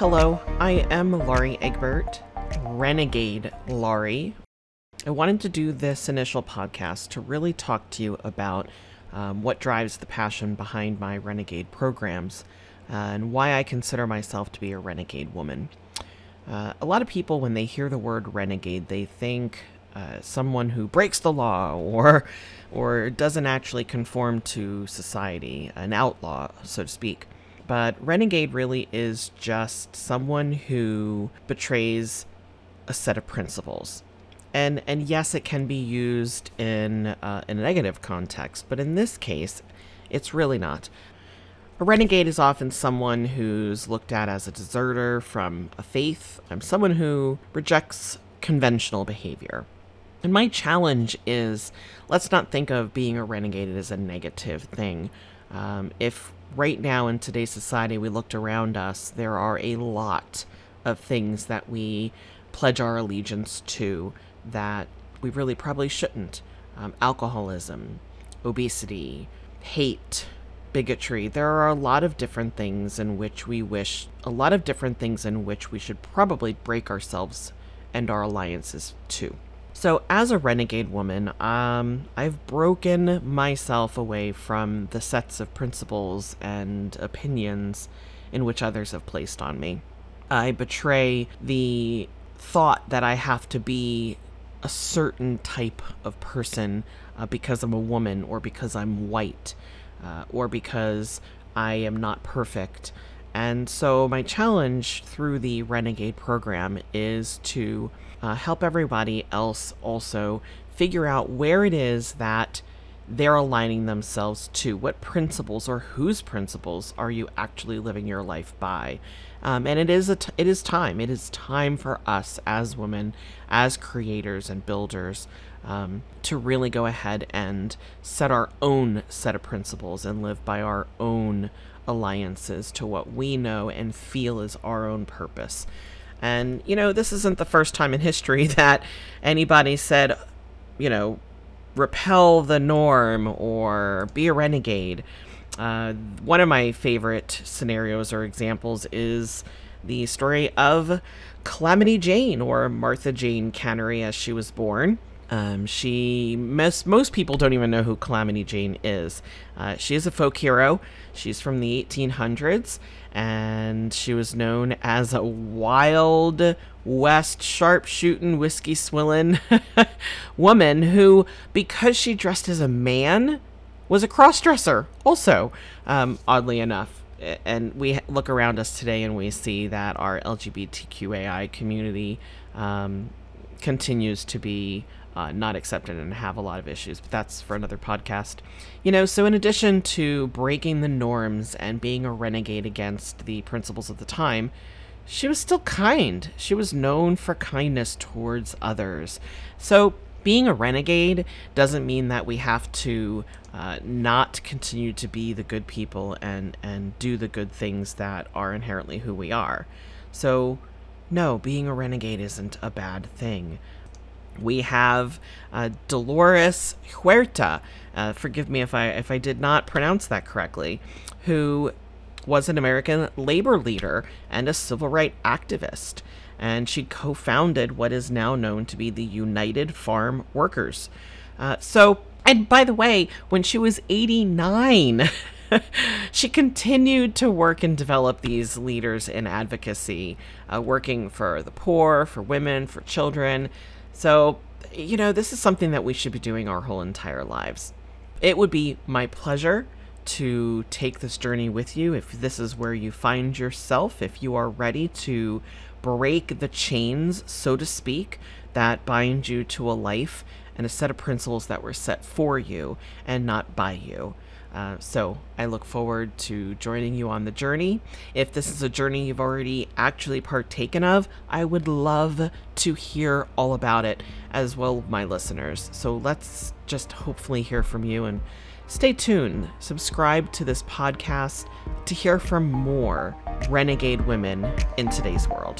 Hello, I am Laurie Egbert, Renegade Laurie. I wanted to do this initial podcast to really talk to you about um, what drives the passion behind my Renegade programs uh, and why I consider myself to be a renegade woman. Uh, a lot of people, when they hear the word renegade, they think uh, someone who breaks the law or or doesn't actually conform to society, an outlaw, so to speak. But renegade really is just someone who betrays a set of principles. And and yes, it can be used in uh, in a negative context, but in this case, it's really not. A renegade is often someone who's looked at as a deserter from a faith. I'm someone who rejects conventional behavior. And my challenge is let's not think of being a renegade as a negative thing. Um, if right now in today's society we looked around us, there are a lot of things that we pledge our allegiance to that we really probably shouldn't. Um, alcoholism, obesity, hate, bigotry. There are a lot of different things in which we wish, a lot of different things in which we should probably break ourselves and our alliances to. So, as a renegade woman, um, I've broken myself away from the sets of principles and opinions in which others have placed on me. I betray the thought that I have to be a certain type of person uh, because I'm a woman or because I'm white uh, or because I am not perfect. And so, my challenge through the Renegade program is to uh, help everybody else also figure out where it is that they're aligning themselves to. What principles or whose principles are you actually living your life by? Um, and it is a t- it is time. It is time for us as women, as creators and builders, um, to really go ahead and set our own set of principles and live by our own alliances to what we know and feel is our own purpose. And, you know, this isn't the first time in history that anybody said, you know, repel the norm or be a renegade. Uh, one of my favorite scenarios or examples is the story of Calamity Jane or Martha Jane Cannary as she was born. Um, she most most people don't even know who Calamity Jane is. Uh, she is a folk hero. She's from the 1800s, and she was known as a wild west sharpshooting whiskey swilling woman who, because she dressed as a man, was a crossdresser. Also, um, oddly enough, and we look around us today and we see that our LGBTQAI community um, continues to be uh, not accepted and have a lot of issues, but that's for another podcast. You know, so in addition to breaking the norms and being a renegade against the principles of the time, she was still kind. She was known for kindness towards others. So being a renegade doesn't mean that we have to uh, not continue to be the good people and and do the good things that are inherently who we are. So, no, being a renegade isn't a bad thing we have uh, Dolores Huerta. Uh, forgive me if I if I did not pronounce that correctly, who was an American labor leader and a civil rights activist, and she co-founded what is now known to be the United Farm Workers. Uh, so, and by the way, when she was 89. she continued to work and develop these leaders in advocacy, uh, working for the poor, for women, for children, so, you know, this is something that we should be doing our whole entire lives. It would be my pleasure to take this journey with you if this is where you find yourself, if you are ready to break the chains, so to speak, that bind you to a life and a set of principles that were set for you and not by you. Uh, so I look forward to joining you on the journey. If this is a journey you've already actually partaken of, I would love to hear all about it as well, my listeners. So let's just hopefully hear from you and stay tuned. Subscribe to this podcast to hear from more renegade women in today's world.